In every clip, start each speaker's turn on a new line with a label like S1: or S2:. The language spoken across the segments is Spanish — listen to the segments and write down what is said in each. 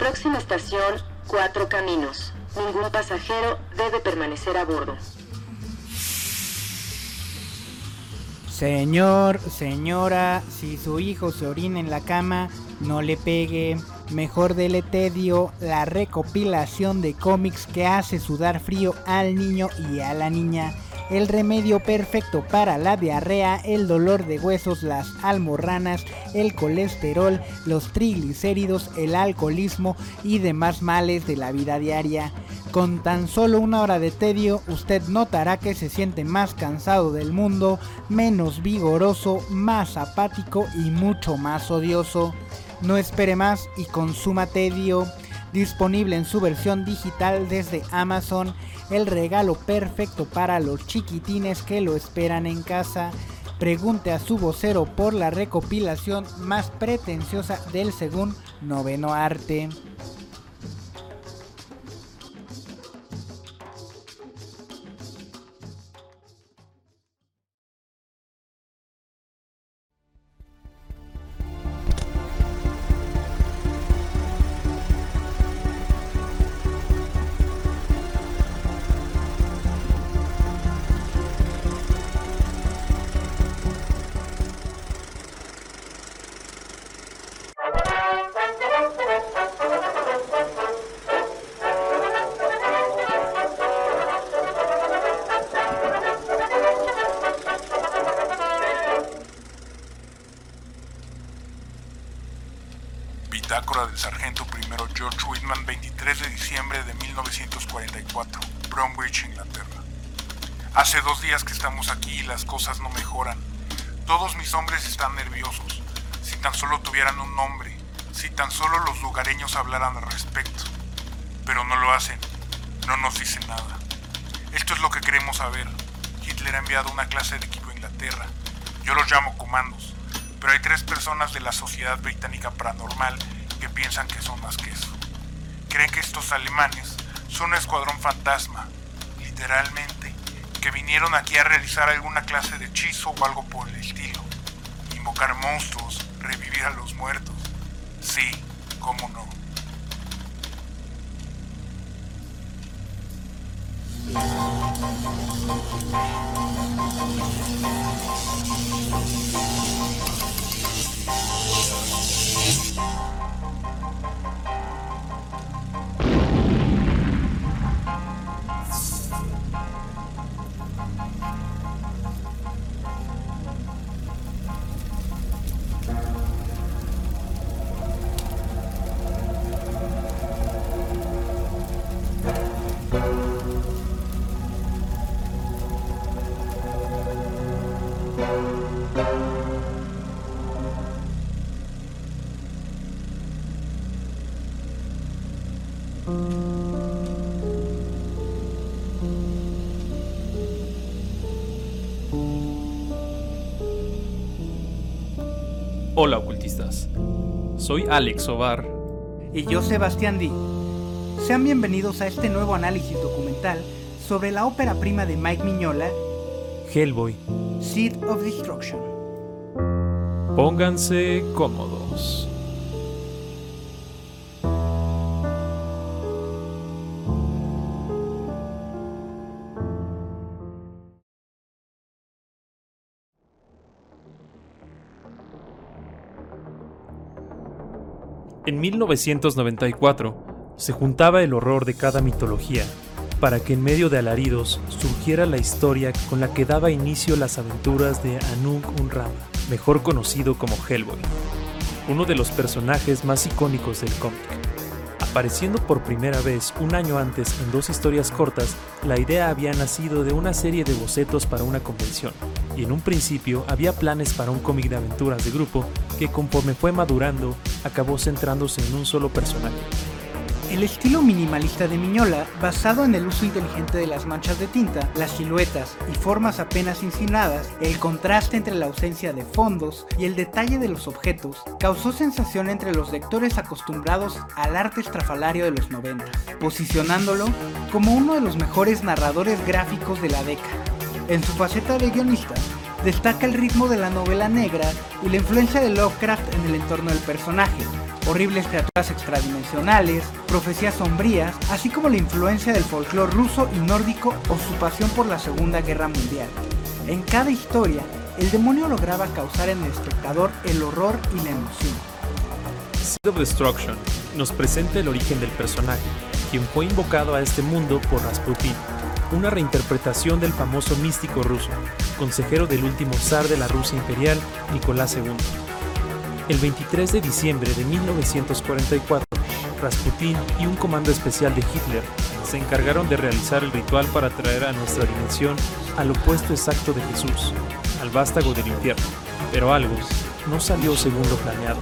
S1: Próxima estación, Cuatro Caminos. Ningún pasajero debe permanecer a bordo.
S2: Señor, señora, si su hijo se orina en la cama, no le pegue. Mejor dele tedio, la recopilación de cómics que hace sudar frío al niño y a la niña. El remedio perfecto para la diarrea, el dolor de huesos, las almorranas, el colesterol, los triglicéridos, el alcoholismo y demás males de la vida diaria. Con tan solo una hora de tedio, usted notará que se siente más cansado del mundo, menos vigoroso, más apático y mucho más odioso. No espere más y consuma tedio. Disponible en su versión digital desde Amazon, el regalo perfecto para los chiquitines que lo esperan en casa. Pregunte a su vocero por la recopilación más pretenciosa del según noveno arte.
S3: Bitácora del sargento primero George Whitman, 23 de diciembre de 1944, Bromwich, Inglaterra. Hace dos días que estamos aquí y las cosas no mejoran. Todos mis hombres están nerviosos. Si tan solo tuvieran un nombre, si tan solo los lugareños hablaran al respecto. Pero no lo hacen, no nos dicen nada. Esto es lo que queremos saber. Hitler ha enviado una clase de equipo a Inglaterra. Yo los llamo comandos pero hay tres personas de la Sociedad Británica Paranormal que piensan que son más que eso. Creen que estos alemanes son un escuadrón fantasma, literalmente, que vinieron aquí a realizar alguna clase de hechizo o algo por el estilo. Invocar monstruos, revivir a los muertos. Sí, cómo no.
S4: Hola ocultistas, soy Alex Ovar
S2: Y yo Sebastián D. Sean bienvenidos a este nuevo análisis documental sobre la ópera prima de Mike Miñola,
S4: Hellboy.
S2: Seed of Destruction.
S4: Pónganse cómodos. En 1994 se juntaba el horror de cada mitología para que en medio de alaridos surgiera la historia con la que daba inicio las aventuras de Anung Unrama, mejor conocido como Hellboy, uno de los personajes más icónicos del cómic. Apareciendo por primera vez un año antes en dos historias cortas, la idea había nacido de una serie de bocetos para una convención, y en un principio había planes para un cómic de aventuras de grupo que conforme fue madurando acabó centrándose en un solo personaje,
S2: El estilo minimalista de Miñola, basado en el uso inteligente de las manchas de tinta, las siluetas y formas apenas insinuadas, el contraste entre la ausencia de fondos y el detalle de los objetos, causó sensación entre los lectores acostumbrados al arte estrafalario de los 90, posicionándolo como uno de los mejores narradores gráficos de la década. En su faceta de guionista, destaca el ritmo de la novela negra y la influencia de Lovecraft en el entorno del personaje, horribles criaturas extradimensionales, profecías sombrías, así como la influencia del folclore ruso y nórdico o su pasión por la Segunda Guerra Mundial. En cada historia, el demonio lograba causar en el espectador el horror y la emoción.
S4: Seed of Destruction nos presenta el origen del personaje, quien fue invocado a este mundo por Rasputin, una reinterpretación del famoso místico ruso, consejero del último zar de la Rusia imperial, Nicolás II. El 23 de diciembre de 1944, Rasputin y un comando especial de Hitler se encargaron de realizar el ritual para traer a nuestra dimensión al opuesto exacto de Jesús, al vástago del infierno. Pero algo no salió según lo planeado.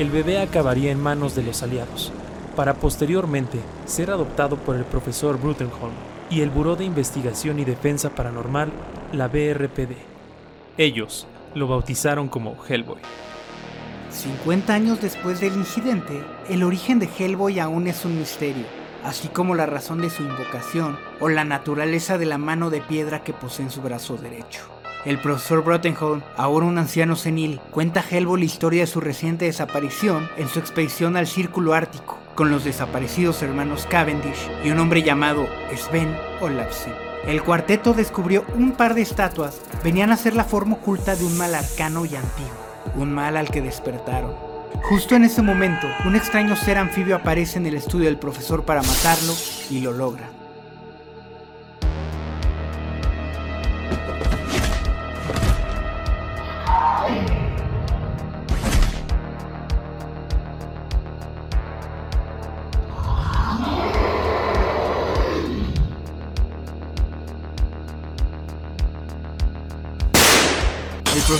S4: El bebé acabaría en manos de los aliados, para posteriormente ser adoptado por el profesor Brutenholm y el Buró de Investigación y Defensa Paranormal, la BRPD. Ellos lo bautizaron como Hellboy.
S2: 50 años después del incidente, el origen de Hellboy aún es un misterio, así como la razón de su invocación o la naturaleza de la mano de piedra que posee en su brazo derecho. El profesor Brottenholm, ahora un anciano senil, cuenta a Hellboy la historia de su reciente desaparición en su expedición al Círculo Ártico, con los desaparecidos hermanos Cavendish y un hombre llamado Sven Olafsen. El cuarteto descubrió un par de estatuas, venían a ser la forma oculta de un mal arcano y antiguo un mal al que despertaron. Justo en ese momento, un extraño ser anfibio aparece en el estudio del profesor para matarlo y lo logra.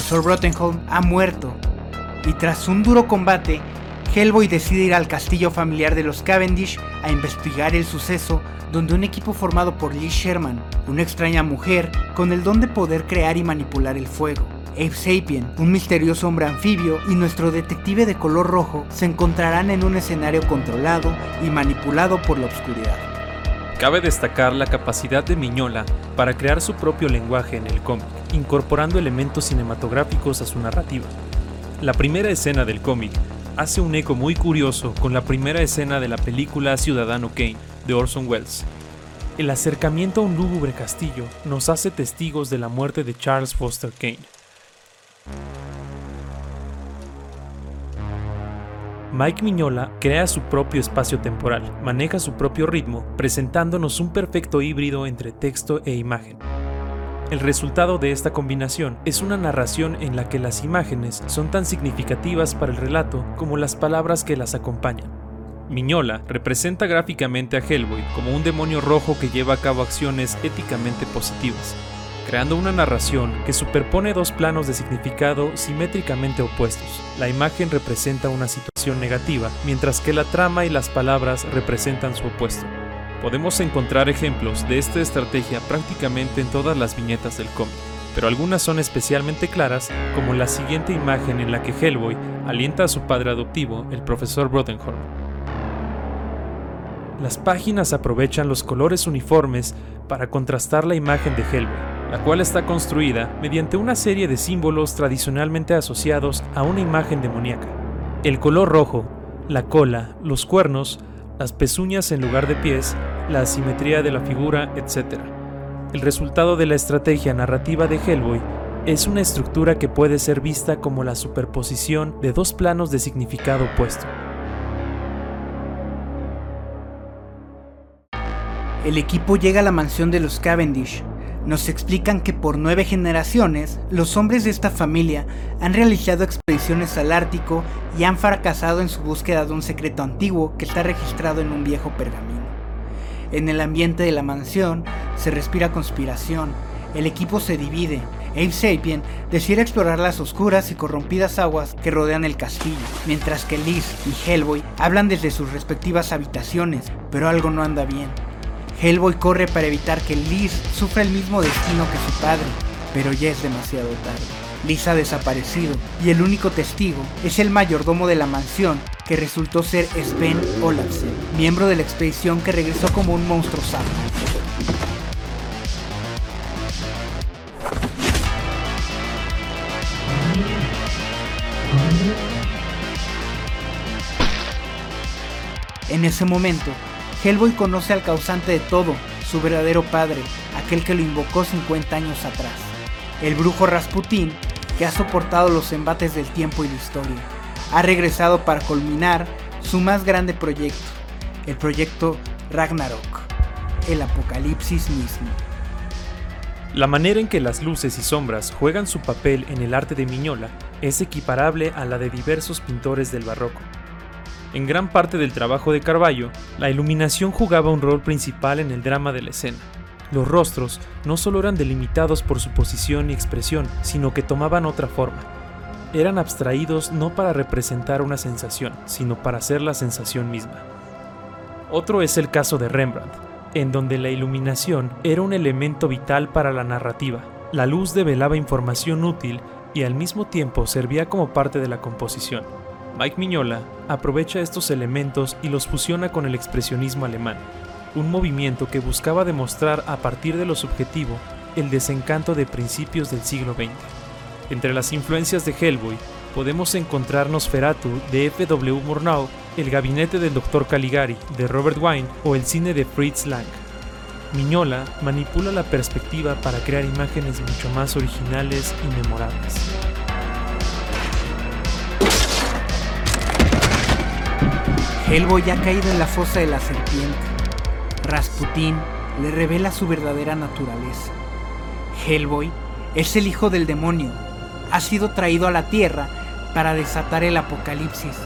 S2: El profesor Brottenholm ha muerto y tras un duro combate, Hellboy decide ir al castillo familiar de los Cavendish a investigar el suceso donde un equipo formado por Liz Sherman, una extraña mujer con el don de poder crear y manipular el fuego, Abe Sapien, un misterioso hombre anfibio y nuestro detective de color rojo se encontrarán en un escenario controlado y manipulado por la oscuridad.
S4: Cabe destacar la capacidad de Miñola para crear su propio lenguaje en el cómic, incorporando elementos cinematográficos a su narrativa. La primera escena del cómic hace un eco muy curioso con la primera escena de la película Ciudadano Kane de Orson Welles. El acercamiento a un lúgubre castillo nos hace testigos de la muerte de Charles Foster Kane. Mike Miñola crea su propio espacio temporal, maneja su propio ritmo, presentándonos un perfecto híbrido entre texto e imagen. El resultado de esta combinación es una narración en la que las imágenes son tan significativas para el relato como las palabras que las acompañan. Miñola representa gráficamente a Hellboy como un demonio rojo que lleva a cabo acciones éticamente positivas, creando una narración que superpone dos planos de significado simétricamente opuestos. La imagen representa una situación negativa, mientras que la trama y las palabras representan su opuesto. Podemos encontrar ejemplos de esta estrategia prácticamente en todas las viñetas del cómic, pero algunas son especialmente claras, como la siguiente imagen en la que Hellboy alienta a su padre adoptivo, el profesor Brottenholm. Las páginas aprovechan los colores uniformes para contrastar la imagen de Hellboy, la cual está construida mediante una serie de símbolos tradicionalmente asociados a una imagen demoníaca. El color rojo, la cola, los cuernos, las pezuñas en lugar de pies, la asimetría de la figura, etc. El resultado de la estrategia narrativa de Hellboy es una estructura que puede ser vista como la superposición de dos planos de significado opuesto.
S2: El equipo llega a la mansión de los Cavendish, nos explican que por nueve generaciones los hombres de esta familia han realizado expediciones al Ártico y han fracasado en su búsqueda de un secreto antiguo que está registrado en un viejo pergamino. En el ambiente de la mansión se respira conspiración, el equipo se divide. Abe Sapien decide explorar las oscuras y corrompidas aguas que rodean el castillo, mientras que Liz y Hellboy hablan desde sus respectivas habitaciones, pero algo no anda bien. Hellboy corre para evitar que Liz sufra el mismo destino que su padre, pero ya es demasiado tarde. Liz ha desaparecido y el único testigo es el mayordomo de la mansión que resultó ser Sven Olafsen, miembro de la expedición que regresó como un monstruo sapo. En ese momento, Hellboy conoce al causante de todo, su verdadero padre, aquel que lo invocó 50 años atrás, el brujo Rasputín, que ha soportado los embates del tiempo y la historia. Ha regresado para culminar su más grande proyecto, el proyecto Ragnarok, el apocalipsis mismo.
S4: La manera en que las luces y sombras juegan su papel en el arte de Miñola es equiparable a la de diversos pintores del barroco. En gran parte del trabajo de Carballo, la iluminación jugaba un rol principal en el drama de la escena. Los rostros no solo eran delimitados por su posición y expresión, sino que tomaban otra forma. Eran abstraídos no para representar una sensación, sino para ser la sensación misma. Otro es el caso de Rembrandt, en donde la iluminación era un elemento vital para la narrativa. La luz develaba información útil y al mismo tiempo servía como parte de la composición. Mike Mignola aprovecha estos elementos y los fusiona con el expresionismo alemán, un movimiento que buscaba demostrar a partir de lo subjetivo el desencanto de principios del siglo XX. Entre las influencias de Hellboy podemos encontrar Nosferatu de F.W. Murnau, El gabinete del Dr. Caligari de Robert Wine o el cine de Fritz Lang. Miñola manipula la perspectiva para crear imágenes mucho más originales y memorables.
S2: Hellboy ha caído en la fosa de la serpiente. Rasputín le revela su verdadera naturaleza. Hellboy es el hijo del demonio. Ha sido traído a la tierra para desatar el apocalipsis.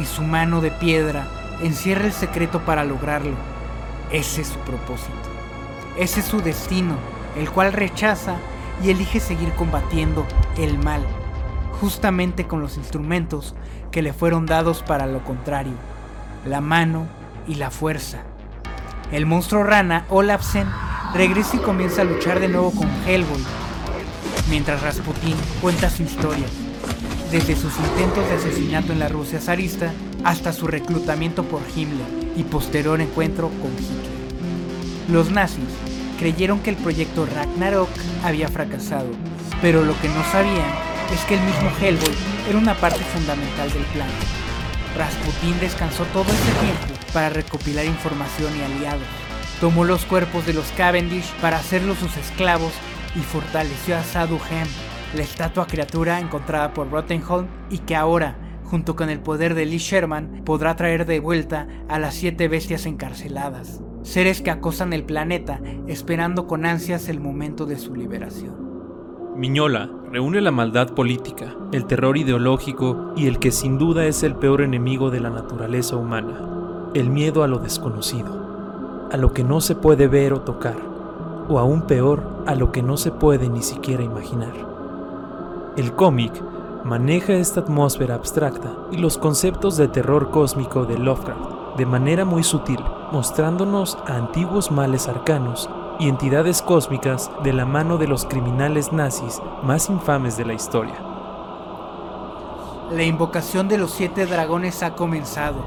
S2: Y su mano de piedra encierra el secreto para lograrlo. Ese es su propósito. Ese es su destino, el cual rechaza y elige seguir combatiendo el mal, justamente con los instrumentos que le fueron dados para lo contrario la mano y la fuerza. El monstruo rana, Olafsen, regresa y comienza a luchar de nuevo con Hellboy, mientras Rasputin cuenta su historia, desde sus intentos de asesinato en la Rusia zarista hasta su reclutamiento por Himmler y posterior encuentro con Hitler. Los nazis creyeron que el proyecto Ragnarok había fracasado, pero lo que no sabían es que el mismo Hellboy era una parte fundamental del plan. Rasputin descansó todo ese tiempo para recopilar información y aliados. Tomó los cuerpos de los Cavendish para hacerlos sus esclavos y fortaleció a Sadhu Hem, la estatua criatura encontrada por Rottenholm y que ahora, junto con el poder de Lee Sherman, podrá traer de vuelta a las siete bestias encarceladas, seres que acosan el planeta esperando con ansias el momento de su liberación.
S4: Miñola reúne la maldad política, el terror ideológico y el que sin duda es el peor enemigo de la naturaleza humana, el miedo a lo desconocido, a lo que no se puede ver o tocar, o aún peor, a lo que no se puede ni siquiera imaginar. El cómic maneja esta atmósfera abstracta y los conceptos de terror cósmico de Lovecraft de manera muy sutil, mostrándonos a antiguos males arcanos y entidades cósmicas de la mano de los criminales nazis más infames de la historia.
S2: La invocación de los siete dragones ha comenzado.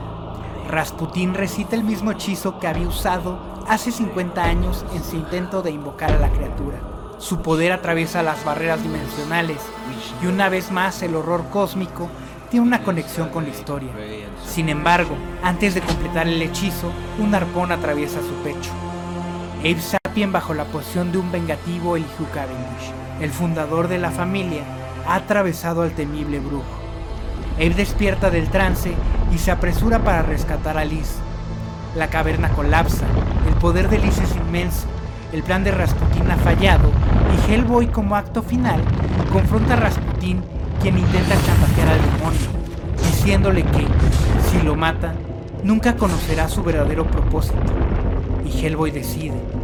S2: Rasputín recita el mismo hechizo que había usado hace 50 años en su intento de invocar a la criatura. Su poder atraviesa las barreras dimensionales y una vez más el horror cósmico tiene una conexión con la historia. Sin embargo, antes de completar el hechizo, un arpón atraviesa su pecho. Abe Bajo la posición de un vengativo Elihu Cavendish, el fundador de la familia, ha atravesado al temible brujo. Abe despierta del trance y se apresura para rescatar a Liz. La caverna colapsa, el poder de Liz es inmenso, el plan de Rasputin ha fallado y Hellboy como acto final confronta a Rasputin quien intenta chantajear al demonio, diciéndole que, si lo mata, nunca conocerá su verdadero propósito y Hellboy decide.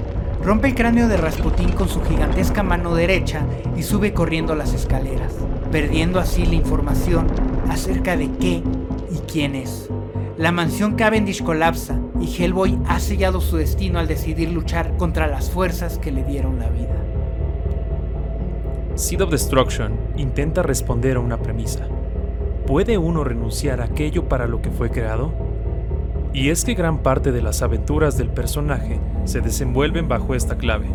S2: Rompe el cráneo de Rasputin con su gigantesca mano derecha y sube corriendo las escaleras, perdiendo así la información acerca de qué y quién es. La mansión Cavendish colapsa y Hellboy ha sellado su destino al decidir luchar contra las fuerzas que le dieron la vida.
S4: Seed of Destruction intenta responder a una premisa. ¿Puede uno renunciar a aquello para lo que fue creado? Y es que gran parte de las aventuras del personaje se desenvuelven bajo esta clave,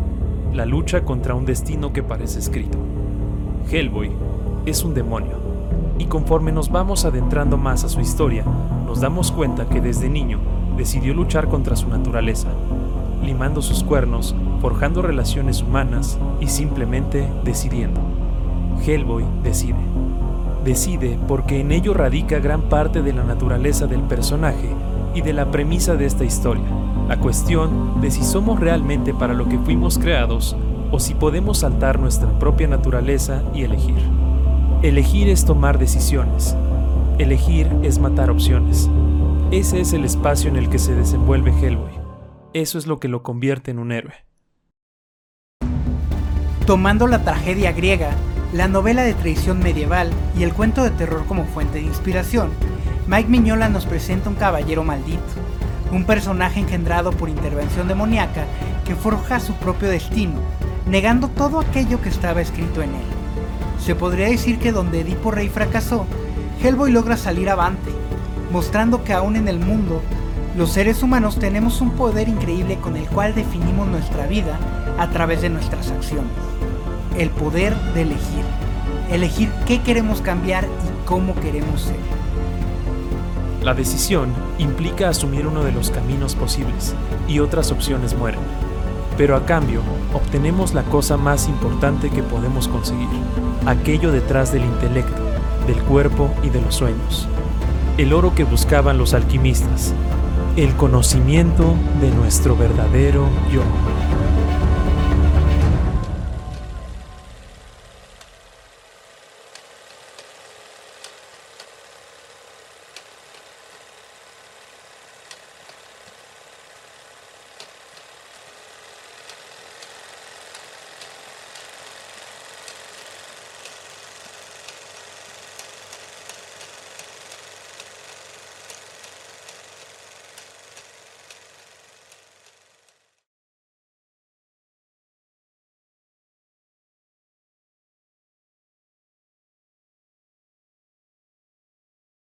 S4: la lucha contra un destino que parece escrito. Hellboy es un demonio, y conforme nos vamos adentrando más a su historia, nos damos cuenta que desde niño decidió luchar contra su naturaleza, limando sus cuernos, forjando relaciones humanas y simplemente decidiendo. Hellboy decide. Decide porque en ello radica gran parte de la naturaleza del personaje y de la premisa de esta historia, la cuestión de si somos realmente para lo que fuimos creados o si podemos saltar nuestra propia naturaleza y elegir. Elegir es tomar decisiones. Elegir es matar opciones. Ese es el espacio en el que se desenvuelve Hellboy. Eso es lo que lo convierte en un héroe.
S2: Tomando la tragedia griega, la novela de traición medieval y el cuento de terror como fuente de inspiración, Mike Miñola nos presenta un caballero maldito, un personaje engendrado por intervención demoníaca que forja su propio destino, negando todo aquello que estaba escrito en él. Se podría decir que donde Edipo Rey fracasó, Hellboy logra salir avante, mostrando que aún en el mundo los seres humanos tenemos un poder increíble con el cual definimos nuestra vida a través de nuestras acciones. El poder de elegir. Elegir qué queremos cambiar y cómo queremos ser.
S4: La decisión implica asumir uno de los caminos posibles y otras opciones mueren. Pero a cambio, obtenemos la cosa más importante que podemos conseguir, aquello detrás del intelecto, del cuerpo y de los sueños. El oro que buscaban los alquimistas, el conocimiento de nuestro verdadero yo.